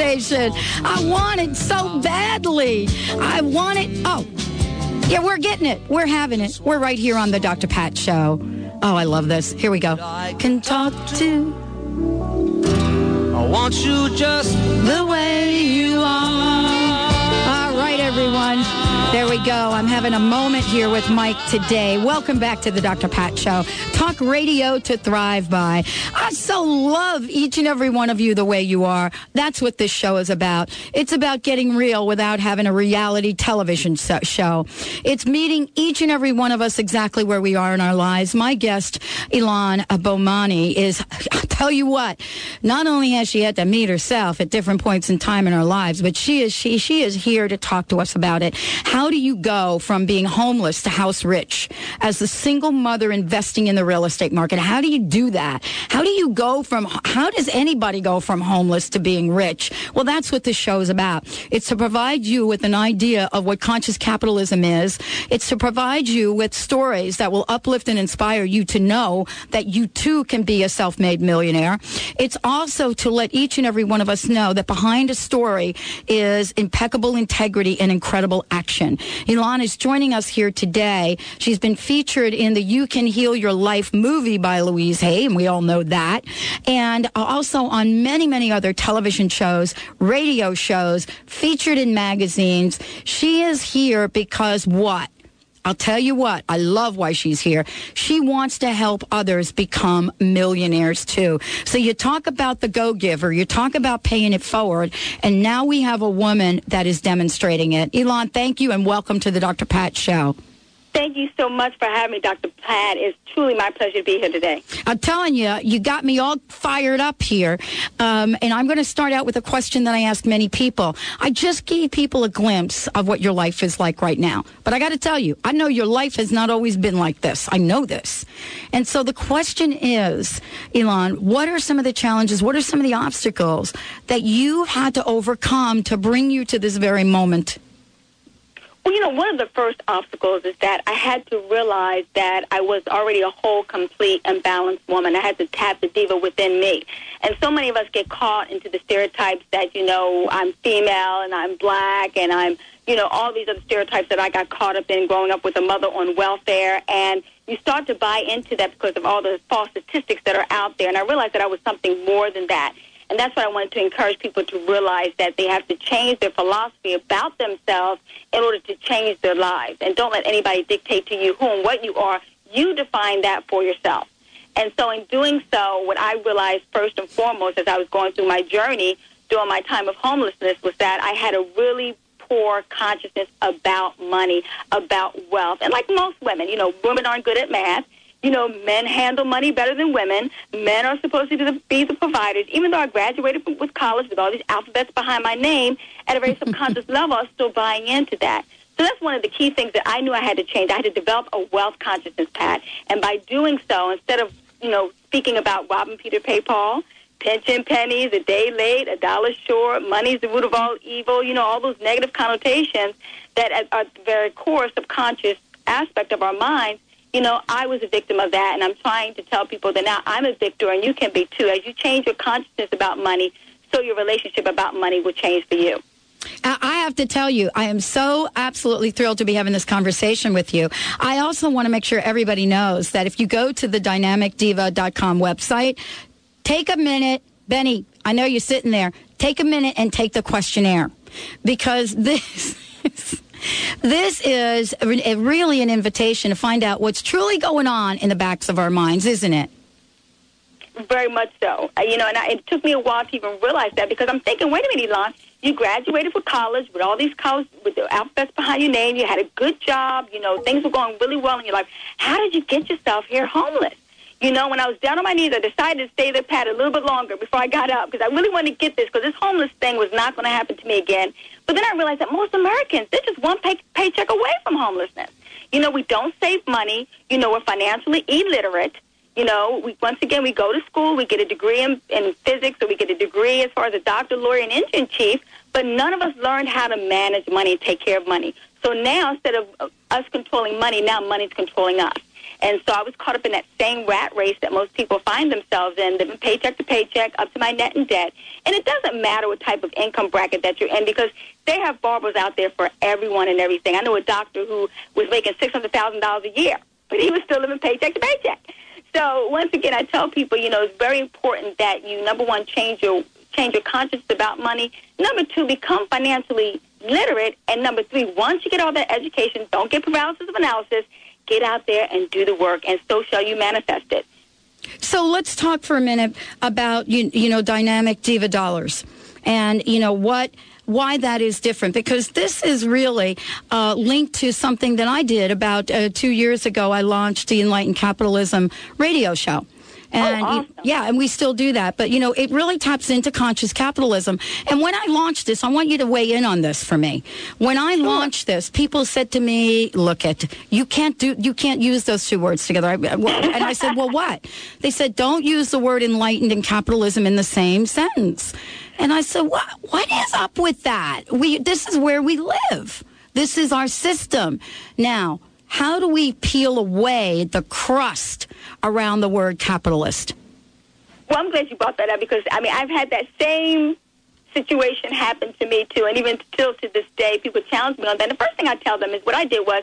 conversation. I want it so badly. I want it. Oh, yeah, we're getting it. We're having it. We're right here on the Dr. Pat Show. Oh, I love this. Here we go. I can talk to. I want you just the way you are. All right, everyone. We go. I'm having a moment here with Mike today. Welcome back to the Dr. Pat Show. Talk radio to thrive by. I so love each and every one of you the way you are. That's what this show is about. It's about getting real without having a reality television show. It's meeting each and every one of us exactly where we are in our lives. My guest, Ilan Bomani, is, I'll tell you what, not only has she had to meet herself at different points in time in our lives, but she is, she, she is here to talk to us about it. How do you go from being homeless to house rich as a single mother investing in the real estate market? How do you do that? How do you go from, how does anybody go from homeless to being rich? Well, that's what this show is about. It's to provide you with an idea of what conscious capitalism is. It's to provide you with stories that will uplift and inspire you to know that you too can be a self-made millionaire. It's also to let each and every one of us know that behind a story is impeccable integrity and incredible action. Ilan is joining us here today. She's been featured in the You Can Heal Your Life movie by Louise Hay, and we all know that. And also on many, many other television shows, radio shows, featured in magazines. She is here because what? I'll tell you what, I love why she's here. She wants to help others become millionaires too. So you talk about the go giver, you talk about paying it forward, and now we have a woman that is demonstrating it. Ilan, thank you and welcome to the Dr. Pat Show. Thank you so much for having me, Dr. Pat. It's truly my pleasure to be here today. I'm telling you, you got me all fired up here. Um, and I'm going to start out with a question that I ask many people. I just gave people a glimpse of what your life is like right now. But I got to tell you, I know your life has not always been like this. I know this. And so the question is, Ilan, what are some of the challenges? What are some of the obstacles that you had to overcome to bring you to this very moment? Well, you know, one of the first obstacles is that I had to realize that I was already a whole, complete, and balanced woman. I had to tap the diva within me. And so many of us get caught into the stereotypes that, you know, I'm female and I'm black and I'm, you know, all these other stereotypes that I got caught up in growing up with a mother on welfare. And you start to buy into that because of all the false statistics that are out there. And I realized that I was something more than that. And that's what I wanted to encourage people to realize that they have to change their philosophy about themselves in order to change their lives. And don't let anybody dictate to you who and what you are. You define that for yourself. And so in doing so, what I realized first and foremost as I was going through my journey during my time of homelessness was that I had a really poor consciousness about money, about wealth. And like most women, you know, women aren't good at math you know, men handle money better than women. Men are supposed to be the be the providers. Even though I graduated from, with college with all these alphabets behind my name, at a very subconscious level, I was still buying into that. So that's one of the key things that I knew I had to change. I had to develop a wealth consciousness, Pat. And by doing so, instead of, you know, speaking about robbing Peter, pay Paul, pension pennies, a day late, a dollar short, money's the root of all evil, you know, all those negative connotations that are at the very core subconscious aspect of our minds, you know, I was a victim of that, and I'm trying to tell people that now I'm a victor, and you can be too. As you change your consciousness about money, so your relationship about money will change for you. I have to tell you, I am so absolutely thrilled to be having this conversation with you. I also want to make sure everybody knows that if you go to the dynamicdiva.com website, take a minute. Benny, I know you're sitting there. Take a minute and take the questionnaire because this. This is really an invitation to find out what's truly going on in the backs of our minds, isn't it? Very much so. You know, and I, it took me a while to even realize that because I'm thinking, wait a minute, Ilan, you graduated from college with all these college with the alphabets behind your name. You had a good job. You know, things were going really well in your life. How did you get yourself here homeless? You know, when I was down on my knees, I decided to stay there, Pat, a little bit longer before I got up because I really wanted to get this because this homeless thing was not going to happen to me again. But then I realized that most Americans, they're just one pay- paycheck away from homelessness. You know, we don't save money. You know, we're financially illiterate. You know, we, once again, we go to school, we get a degree in, in physics, or we get a degree as far as a doctor, lawyer, and engine chief, but none of us learned how to manage money and take care of money. So now, instead of uh, us controlling money, now money's controlling us. And so I was caught up in that same rat race that most people find themselves in, living paycheck to paycheck, up to my net in debt. And it doesn't matter what type of income bracket that you're in because they have barbers out there for everyone and everything. I know a doctor who was making $600,000 a year, but he was still living paycheck to paycheck. So once again, I tell people, you know, it's very important that you, number one, change your change your conscience about money. Number two, become financially literate. And number three, once you get all that education, don't get paralysis of analysis. Get out there and do the work, and so shall you manifest it. So let's talk for a minute about you, you know dynamic diva dollars, and you know what why that is different because this is really uh, linked to something that I did about uh, two years ago. I launched the Enlightened Capitalism radio show. And oh, awesome. yeah, and we still do that. But you know, it really taps into conscious capitalism. And when I launched this, I want you to weigh in on this for me. When I launched this, people said to me, "Look at you can't do you can't use those two words together." I, and I said, "Well, what?" They said, "Don't use the word enlightened and capitalism in the same sentence." And I said, "What what is up with that? We this is where we live. This is our system." Now, how do we peel away the crust around the word capitalist? Well, I'm glad you brought that up because I mean I've had that same situation happen to me too, and even still to this day, people challenge me on that. And the first thing I tell them is what I did was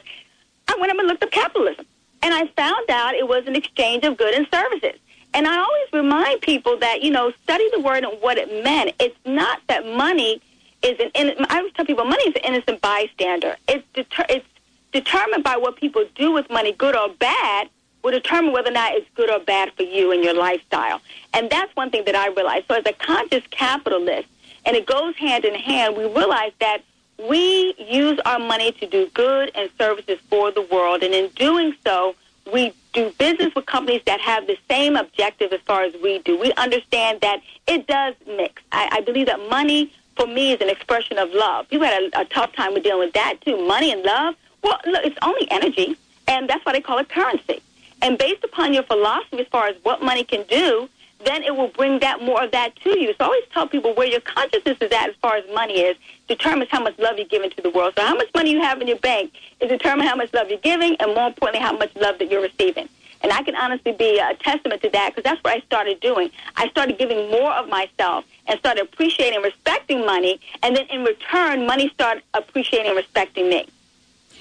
I went up and looked up capitalism, and I found out it was an exchange of goods and services. And I always remind people that you know study the word and what it meant. It's not that money is an. I always tell people money is an innocent bystander. It's deter, it's determined by what people do with money, good or bad, will determine whether or not it's good or bad for you and your lifestyle. And that's one thing that I realized. So as a conscious capitalist, and it goes hand in hand, we realize that we use our money to do good and services for the world. And in doing so, we do business with companies that have the same objective as far as we do. We understand that it does mix. I, I believe that money, for me, is an expression of love. People had a, a tough time with dealing with that, too. Money and love well, look, it's only energy, and that's why they call it currency. And based upon your philosophy as far as what money can do, then it will bring that more of that to you. So I always tell people where your consciousness is at as far as money is determines how much love you're giving to the world. So how much money you have in your bank is determine how much love you're giving, and more importantly, how much love that you're receiving. And I can honestly be a testament to that because that's what I started doing. I started giving more of myself and started appreciating and respecting money, and then in return, money started appreciating and respecting me.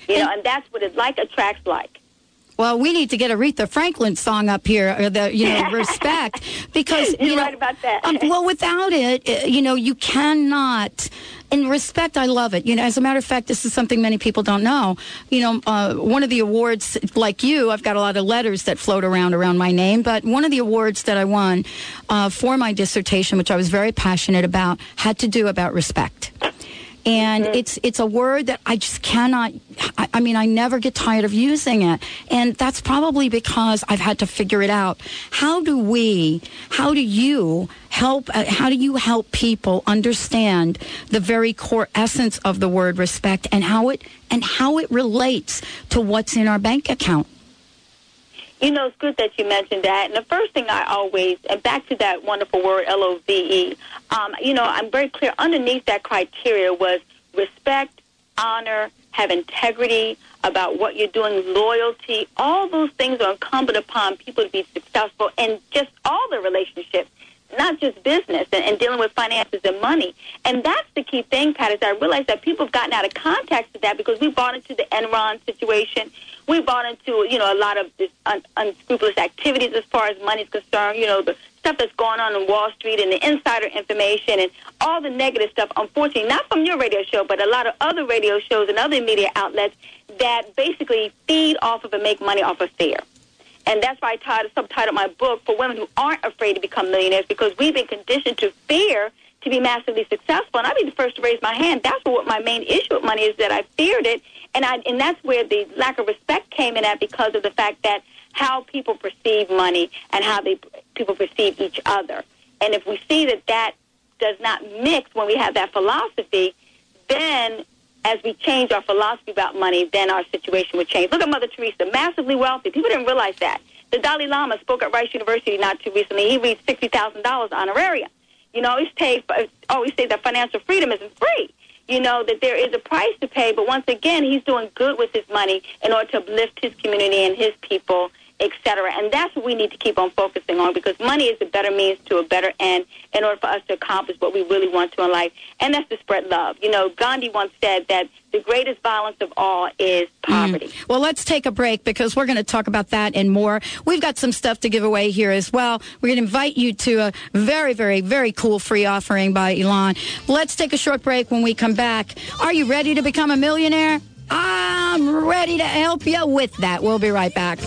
You know, and that's what it like attracts like. Well, we need to get Aretha Franklin song up here, or the you know respect, because you You're know, right about that. um, well, without it, uh, you know, you cannot. In respect, I love it. You know, as a matter of fact, this is something many people don't know. You know, uh, one of the awards, like you, I've got a lot of letters that float around around my name. But one of the awards that I won uh, for my dissertation, which I was very passionate about, had to do about respect and mm-hmm. it's it's a word that I just cannot. I, I, mean, I never get tired of using it, and that's probably because I've had to figure it out. How do we? How do you help? Uh, how do you help people understand the very core essence of the word respect and how it and how it relates to what's in our bank account? You know, it's good that you mentioned that. And the first thing I always, and back to that wonderful word, L O V E, um, you know, I'm very clear underneath that criteria was respect, honor, have integrity about what you're doing, loyalty. All those things are incumbent upon people to be successful in just all the relationships, not just business and, and dealing with finances and money. And that's the key thing, Pat, is I realize that people have gotten out of context with that because we bought into the Enron situation we bought into, you know, a lot of this un- unscrupulous activities as far as money is concerned. You know, the stuff that's going on in Wall Street and the insider information and all the negative stuff. Unfortunately, not from your radio show, but a lot of other radio shows and other media outlets that basically feed off of and make money off of fear. And that's why I titled, subtitled my book for women who aren't afraid to become millionaires because we've been conditioned to fear to be massively successful. And I'd be the first to raise my hand. That's what my main issue with money is that I feared it and I and that's where the lack of respect came in at because of the fact that how people perceive money and how they people perceive each other. And if we see that that does not mix when we have that philosophy, then as we change our philosophy about money, then our situation would change. Look at Mother Teresa, massively wealthy. People didn't realize that. The Dalai Lama spoke at Rice University not too recently. He reached sixty thousand dollars honorarium. You know, always say always say that financial freedom isn't free. you know, that there is a price to pay. But once again, he's doing good with his money in order to uplift his community and his people etc. And that's what we need to keep on focusing on because money is a better means to a better end in order for us to accomplish what we really want to in life, and that's to spread love. You know, Gandhi once said that the greatest violence of all is poverty. Mm. Well, let's take a break because we're going to talk about that and more. We've got some stuff to give away here as well. We're going to invite you to a very, very, very cool free offering by Ilan. Let's take a short break when we come back. Are you ready to become a millionaire? I'm ready to help you with that. We'll be right back.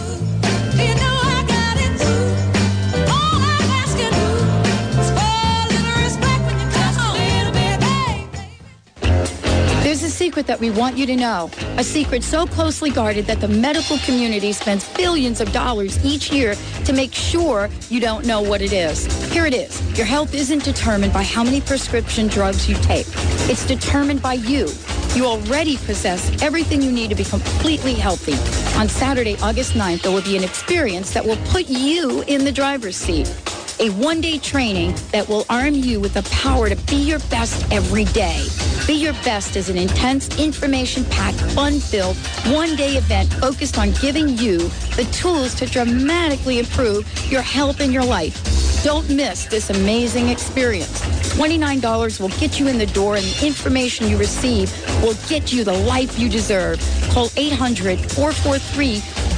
There's a secret that we want you to know. A secret so closely guarded that the medical community spends billions of dollars each year to make sure you don't know what it is. Here it is. Your health isn't determined by how many prescription drugs you take. It's determined by you. You already possess everything you need to be completely healthy. On Saturday, August 9th, there will be an experience that will put you in the driver's seat a one-day training that will arm you with the power to be your best every day. Be Your Best is an intense, information-packed, fun-filled, one-day event focused on giving you the tools to dramatically improve your health and your life. Don't miss this amazing experience. $29 will get you in the door and the information you receive will get you the life you deserve. Call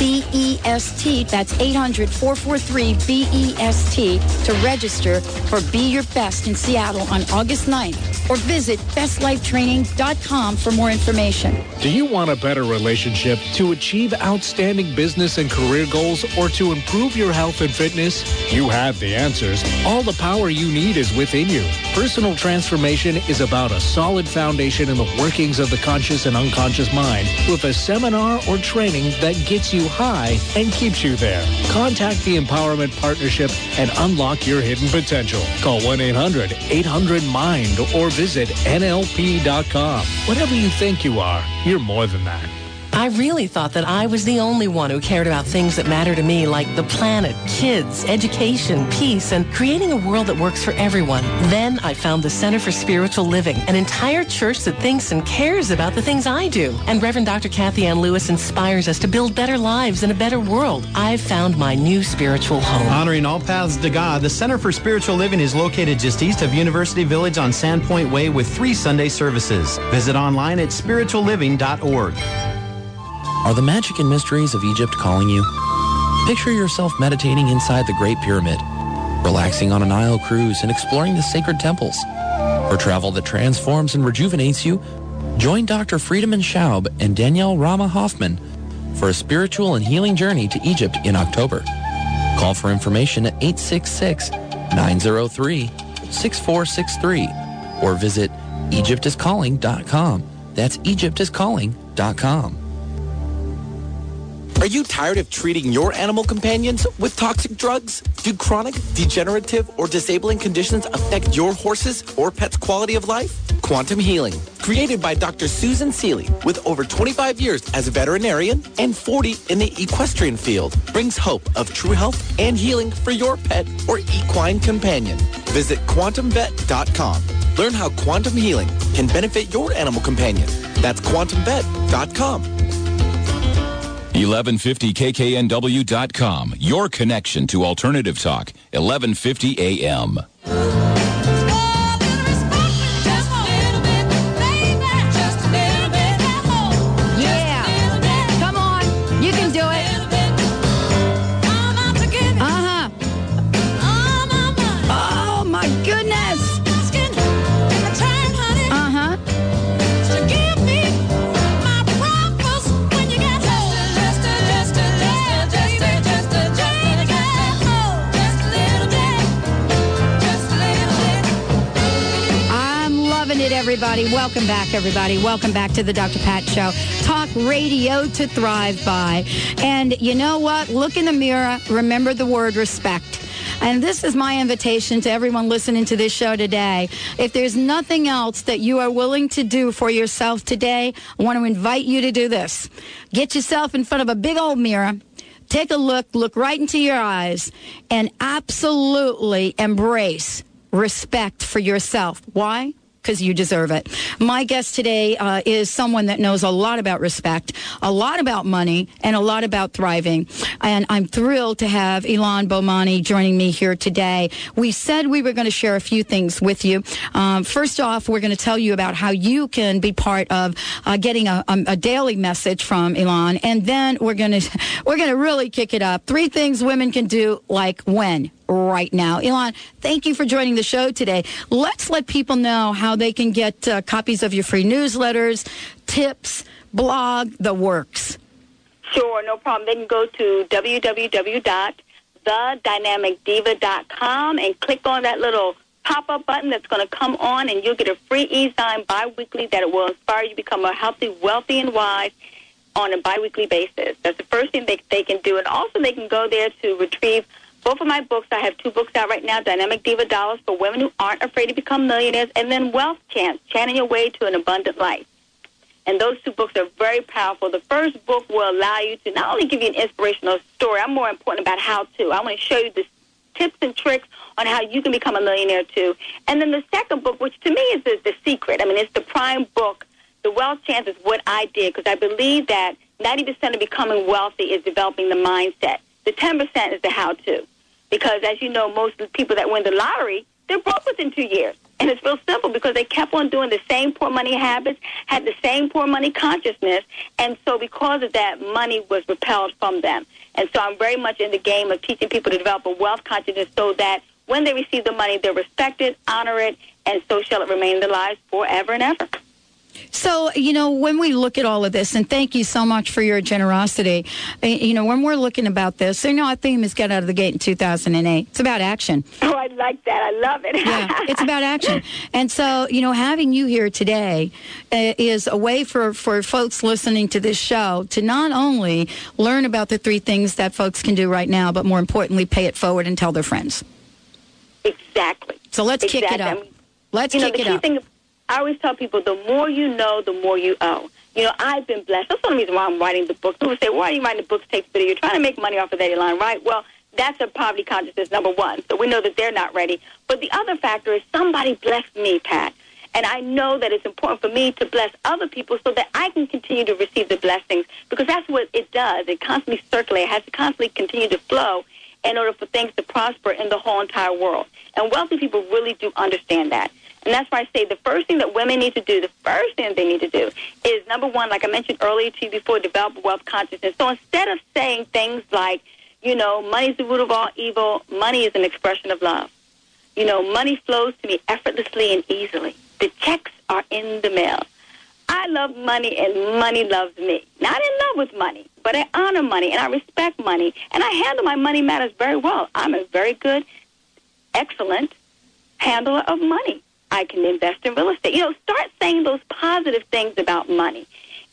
800-443-BEST. That's 800-443-BEST to register for Be Your Best in Seattle on August 9th or visit bestlifetraining.com for more information. Do you want a better relationship to achieve outstanding business and career goals or to improve your health and fitness? You have the answers. All the power you need is within you. Personal transformation is about a solid foundation in the workings of the conscious and unconscious mind with a seminar or training that gets you high and keeps you there. Contact the Empowerment Partnership and unlock your hidden potential. Call 1-800-800-MIND or visit NLP.com. Whatever you think you are, you're more than that. I really thought that I was the only one who cared about things that matter to me like the planet, kids, education, peace, and creating a world that works for everyone. Then I found the Center for Spiritual Living, an entire church that thinks and cares about the things I do. And Reverend Dr. Kathianne Lewis inspires us to build better lives and a better world. I've found my new spiritual home. Honoring all paths to God, the Center for Spiritual Living is located just east of University Village on Sandpoint Way with three Sunday services. Visit online at spiritualliving.org. Are the magic and mysteries of Egypt calling you? Picture yourself meditating inside the Great Pyramid, relaxing on a Nile cruise and exploring the sacred temples. For travel that transforms and rejuvenates you, join Dr. Friedemann Schaub and Danielle Rama Hoffman for a spiritual and healing journey to Egypt in October. Call for information at 866-903-6463 or visit egyptiscalling.com. That's egyptiscalling.com. Are you tired of treating your animal companions with toxic drugs? Do chronic, degenerative, or disabling conditions affect your horses or pet's quality of life? Quantum Healing, created by Dr. Susan Seeley, with over 25 years as a veterinarian and 40 in the equestrian field, brings hope of true health and healing for your pet or equine companion. Visit quantumvet.com. Learn how quantum healing can benefit your animal companion. That's quantumvet.com. 1150kknw.com, your connection to alternative talk, 1150 AM. Everybody. Welcome back, everybody. Welcome back to the Dr. Pat Show. Talk radio to thrive by. And you know what? Look in the mirror. Remember the word respect. And this is my invitation to everyone listening to this show today. If there's nothing else that you are willing to do for yourself today, I want to invite you to do this. Get yourself in front of a big old mirror. Take a look, look right into your eyes, and absolutely embrace respect for yourself. Why? Because you deserve it. My guest today uh, is someone that knows a lot about respect, a lot about money, and a lot about thriving. And I'm thrilled to have Ilan Bomani joining me here today. We said we were going to share a few things with you. Um, first off, we're going to tell you about how you can be part of uh, getting a, a, a daily message from Ilan, and then we're going to we're going to really kick it up. Three things women can do, like when right now. Ilan, thank you for joining the show today. Let's let people know how they can get uh, copies of your free newsletters, tips, blog, the works. Sure, no problem. They can go to www.thedynamicdiva.com and click on that little pop-up button that's going to come on, and you'll get a free e-zine bi-weekly that will inspire you to become a healthy, wealthy, and wise on a bi-weekly basis. That's the first thing they, they can do. And also they can go there to retrieve both of my books. I have two books out right now, Dynamic Diva Dollars for Women Who Aren't Afraid to Become Millionaires, and then Wealth Chants, Chanting Your Way to an Abundant Life. And those two books are very powerful. The first book will allow you to not only give you an inspirational story, I'm more important about how to. I want to show you the tips and tricks on how you can become a millionaire too. And then the second book, which to me is the, the secret. I mean, it's the prime book. The Wealth Chants is what I did because I believe that 90% of becoming wealthy is developing the mindset. The 10% is the how-to. Because as you know, most of the people that win the lottery, they're broke within two years. And it's real simple because they kept on doing the same poor money habits, had the same poor money consciousness, and so because of that, money was repelled from them. And so I'm very much in the game of teaching people to develop a wealth consciousness so that when they receive the money, they're respected, honor it, and so shall it remain in their lives forever and ever. So, you know, when we look at all of this, and thank you so much for your generosity, uh, you know, when we're looking about this, you know, our theme is Get Out of the Gate in 2008. It's about action. Oh, I like that. I love it. yeah, it's about action. And so, you know, having you here today uh, is a way for, for folks listening to this show to not only learn about the three things that folks can do right now, but more importantly, pay it forward and tell their friends. Exactly. So let's exactly. kick it up. Let's you know, kick the it up. I always tell people the more you know, the more you owe. You know, I've been blessed. That's one reason why I'm writing the book. People say, why are you writing the books, takes video? You're trying to make money off of that line, right? Well, that's a poverty consciousness, number one. So we know that they're not ready. But the other factor is somebody blessed me, Pat. And I know that it's important for me to bless other people so that I can continue to receive the blessings because that's what it does. It constantly circulates. It has to constantly continue to flow in order for things to prosper in the whole entire world. And wealthy people really do understand that. And that's why I say the first thing that women need to do, the first thing they need to do is number one, like I mentioned earlier to you before, develop wealth consciousness. So instead of saying things like, you know, money's the root of all evil, money is an expression of love. You know, money flows to me effortlessly and easily. The checks are in the mail. I love money and money loves me. Not in love with money, but I honor money and I respect money and I handle my money matters very well. I'm a very good, excellent handler of money. I can invest in real estate. You know, start saying those positive things about money.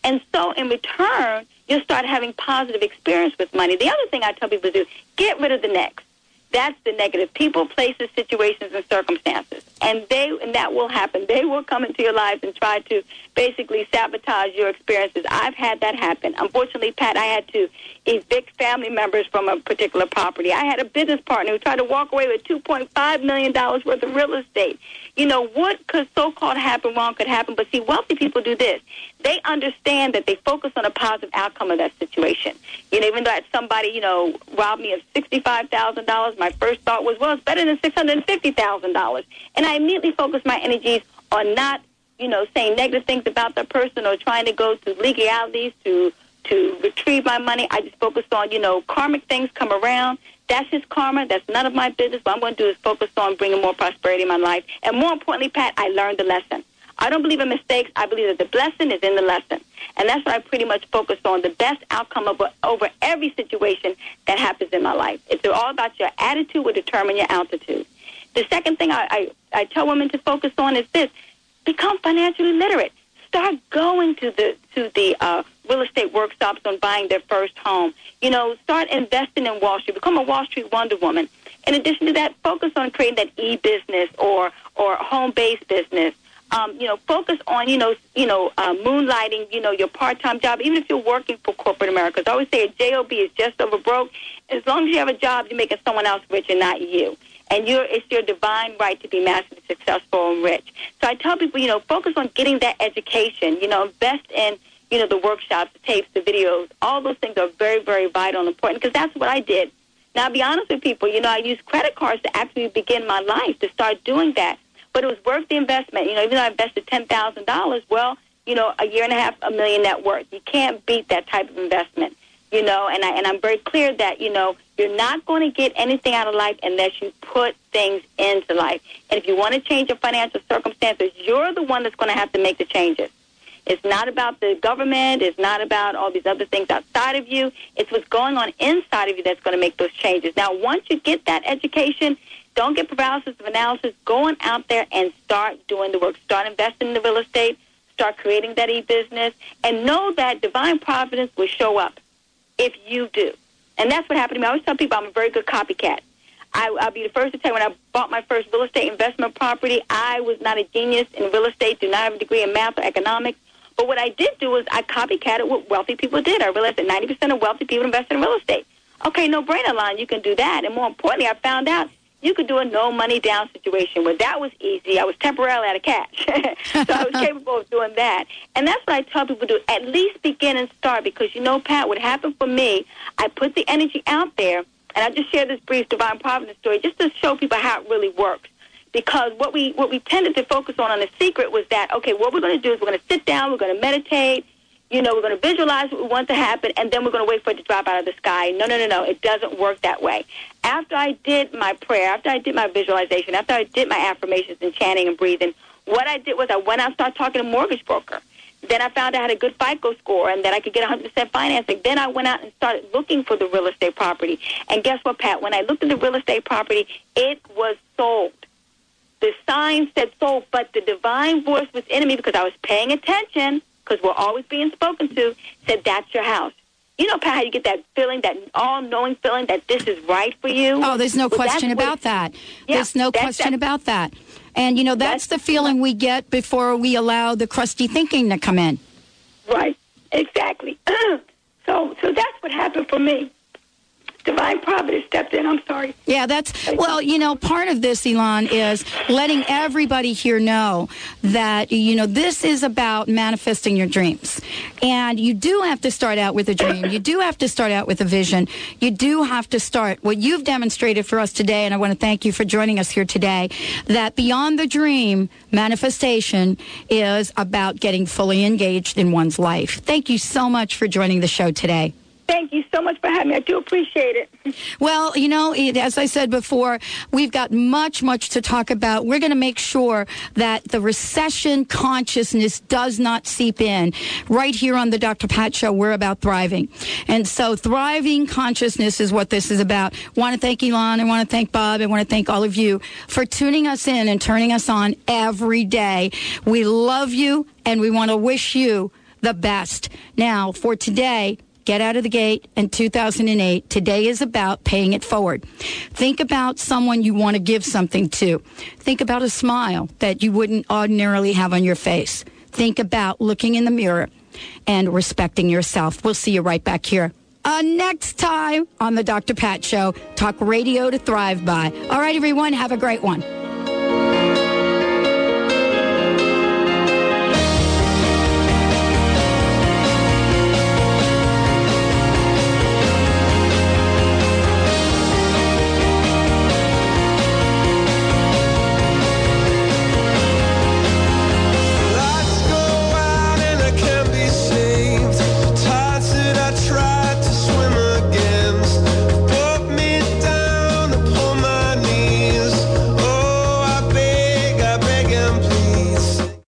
And so in return, you'll start having positive experience with money. The other thing I tell people to do, get rid of the next. That's the negative. People, places, situations, and circumstances. And they and that will happen. They will come into your lives and try to basically sabotage your experiences. I've had that happen. Unfortunately, Pat, I had to evict family members from a particular property. I had a business partner who tried to walk away with $2.5 million worth of real estate. You know, what could so-called happen wrong could happen. But see, wealthy people do this. They understand that they focus on a positive outcome of that situation. You know, even though somebody, you know, robbed me of $65,000, my first thought was, well, it's better than $650,000. And I immediately focused my energies on not, you know, saying negative things about the person or trying to go to legalities to to retrieve my money. I just focused on, you know, karmic things come around. That's his karma. That's none of my business. What I'm going to do is focus on bringing more prosperity in my life. And more importantly, Pat, I learned the lesson. I don't believe in mistakes. I believe that the blessing is in the lesson. And that's what I pretty much focus on, the best outcome of, over every situation that happens in my life. It's all about your attitude will determine your altitude. The second thing I, I, I tell women to focus on is this. Become financially literate. Start going to the to the uh, real estate workshops on buying their first home. You know, start investing in Wall Street. Become a Wall Street Wonder Woman. In addition to that, focus on creating that e-business or or home-based business. Um, you know, focus on you know you know uh, moonlighting. You know, your part-time job, even if you're working for corporate America. I always say a job is just over broke. As long as you have a job, you're making someone else rich and not you. and you're, it's your divine right to be massively successful and rich. So I tell people, you know, focus on getting that education. You know, invest in, you know, the workshops, the tapes, the videos. All those things are very, very vital and important because that's what I did. Now, I'll be honest with people. You know, I used credit cards to actually begin my life to start doing that, but it was worth the investment. You know, even though I invested ten thousand dollars, well, you know, a year and a half, a million net worth. You can't beat that type of investment you know, and I and I'm very clear that you know you're not going to get anything out of life unless you put things into life. And if you want to change your financial circumstances, you're the one that's going to have to make the changes. It's not about the government. It's not about all these other things outside of you. It's what's going on inside of you that's going to make those changes. Now, once you get that education, don't get paralysis of analysis. Go on out there and start doing the work. Start investing in the real estate. Start creating that e-business. And know that divine providence will show up if you do. And that's what happened to me. I always tell people I'm a very good copycat. I, I'll be the first to tell you when I bought my first real estate investment property, I was not a genius in real estate, do not have a degree in math or economics. But what I did do is I copycatted what wealthy people did. I realized that 90% of wealthy people invest in real estate. Okay, no brainer line, you can do that. And more importantly, I found out you could do a no money down situation where that was easy. I was temporarily out of cash. so I was capable of doing that. And that's what I tell people to do. At least begin and start because you know, Pat, what happened for me, I put the energy out there and I just shared this brief divine providence story just to show people how it really works. Because what we what we tended to focus on on the secret was that, okay, what we're going to do is we're going to sit down, we're going to meditate, you know, we're going to visualize what we want to happen, and then we're going to wait for it to drop out of the sky. No, no, no, no. It doesn't work that way. After I did my prayer, after I did my visualization, after I did my affirmations and chanting and breathing, what I did was I went out and started talking to a mortgage broker. Then I found I had a good FICO score and that I could get 100% financing. Then I went out and started looking for the real estate property. And guess what, Pat? When I looked at the real estate property, it was sold. Said sold, but the divine voice was in me because I was paying attention because we're always being spoken to, said, that's your house. You know, Pat, how you get that feeling, that all-knowing feeling that this is right for you? Oh, there's no well, question about that. Yeah, there's no question that. about that. And, you know, that's, that's the feeling we get before we allow the crusty thinking to come in. Right, exactly. so, so that's what happened for me divine providence stepped in. I'm sorry. Yeah, that's well, you know, part of this, Ilan, is letting everybody here know that you know this is about manifesting your dreams, and you do have to start out with a dream. You do have to start out with a vision. You do have to start what you've demonstrated for us today, and I want to thank you for joining us here today. That beyond the dream, manifestation is about getting fully engaged in one's life. Thank you so much for joining the show today. Thank you so much for having me. I do appreciate it. Well, you know, as I said before, we've got much, much to talk about. We're going to make sure that the recession consciousness does not seep in. Right here on the Dr. Pat Show, we're about thriving. And so thriving consciousness is what this is about. I want to thank Ilan. I want to thank Bob. I want to thank all of you for tuning us in and turning us on every day. We love you and we want to wish you the best. Now, for today, get out of the gate in 2008. Today is about paying it forward. Think about someone you want to give something to. Think about a smile that you wouldn't ordinarily have on your face. Think about looking in the mirror and respecting yourself. We'll see you right back here. Uh, next time on the Dr. Pat Show, talk radio to thrive by. All right, everyone, have a great one.